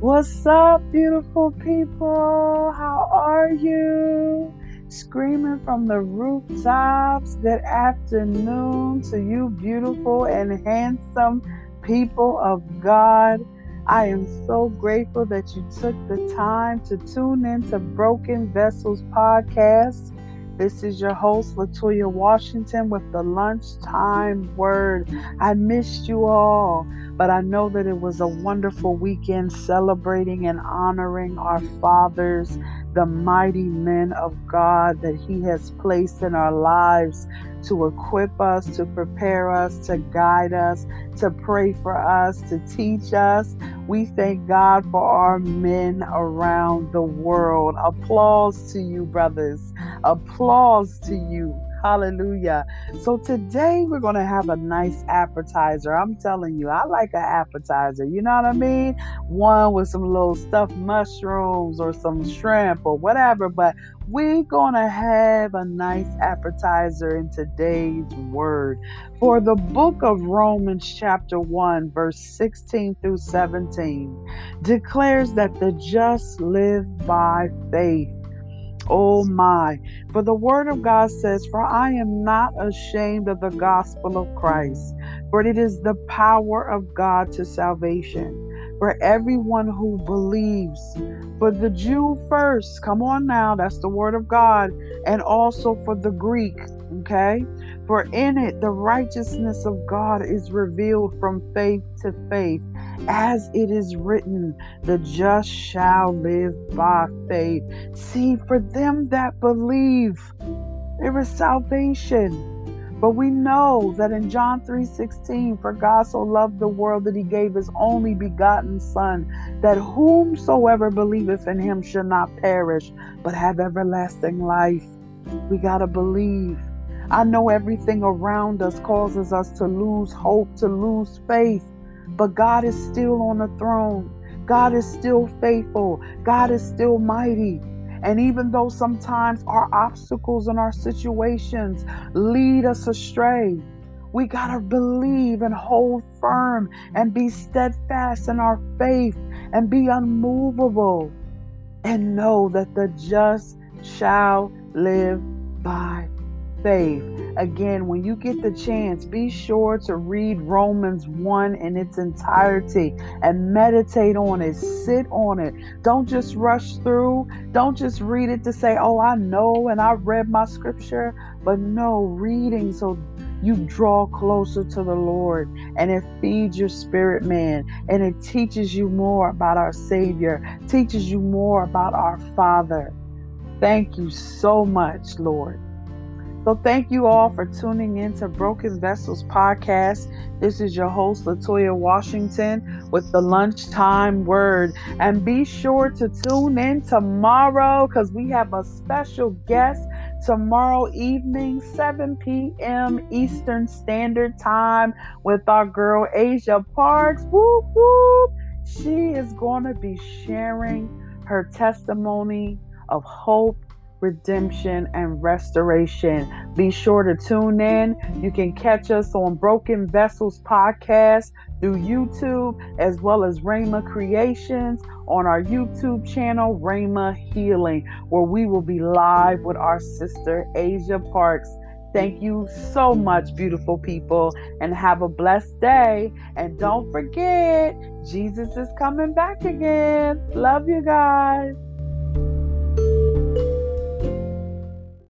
What's up, beautiful people? How are you? Screaming from the rooftops. Good afternoon to you, beautiful and handsome people of God. I am so grateful that you took the time to tune in to Broken Vessels podcast. This is your host, Latoya Washington, with the lunchtime word. I missed you all, but I know that it was a wonderful weekend celebrating and honoring our fathers, the mighty men of God that He has placed in our lives to equip us, to prepare us, to guide us, to pray for us, to teach us. We thank God for our men around the world. Applause to you, brothers. Applause to you. Hallelujah. So today we're going to have a nice appetizer. I'm telling you, I like an appetizer. You know what I mean? One with some little stuffed mushrooms or some shrimp or whatever, but we're going to have a nice appetizer in today's word. For the book of Romans, chapter 1, verse 16 through 17, declares that the just live by faith. Oh my. For the word of God says, For I am not ashamed of the gospel of Christ, for it is the power of God to salvation for everyone who believes. For the Jew first, come on now, that's the word of God, and also for the Greek, okay? For in it the righteousness of God is revealed from faith to faith as it is written, the just shall live by faith. See, for them that believe, there is salvation. But we know that in John 3:16, for God so loved the world that he gave his only begotten son, that whomsoever believeth in him shall not perish, but have everlasting life. We got to believe. I know everything around us causes us to lose hope, to lose faith. But God is still on the throne. God is still faithful. God is still mighty. And even though sometimes our obstacles and our situations lead us astray, we got to believe and hold firm and be steadfast in our faith and be unmovable and know that the just shall live by faith. Again, when you get the chance, be sure to read Romans 1 in its entirety and meditate on it, sit on it. Don't just rush through. Don't just read it to say, oh, I know and I read my scripture, but no, reading so you draw closer to the Lord and it feeds your spirit man and it teaches you more about our Savior, teaches you more about our Father. Thank you so much, Lord. So, thank you all for tuning in to Broken Vessels podcast. This is your host, Latoya Washington, with the lunchtime word. And be sure to tune in tomorrow because we have a special guest tomorrow evening, 7 p.m. Eastern Standard Time, with our girl Asia Parks. Whoop, whoop. She is going to be sharing her testimony of hope redemption, and restoration. Be sure to tune in. You can catch us on Broken Vessels Podcast through YouTube as well as Rhema Creations on our YouTube channel, Rhema Healing, where we will be live with our sister Asia Parks. Thank you so much, beautiful people, and have a blessed day. And don't forget, Jesus is coming back again. Love you guys.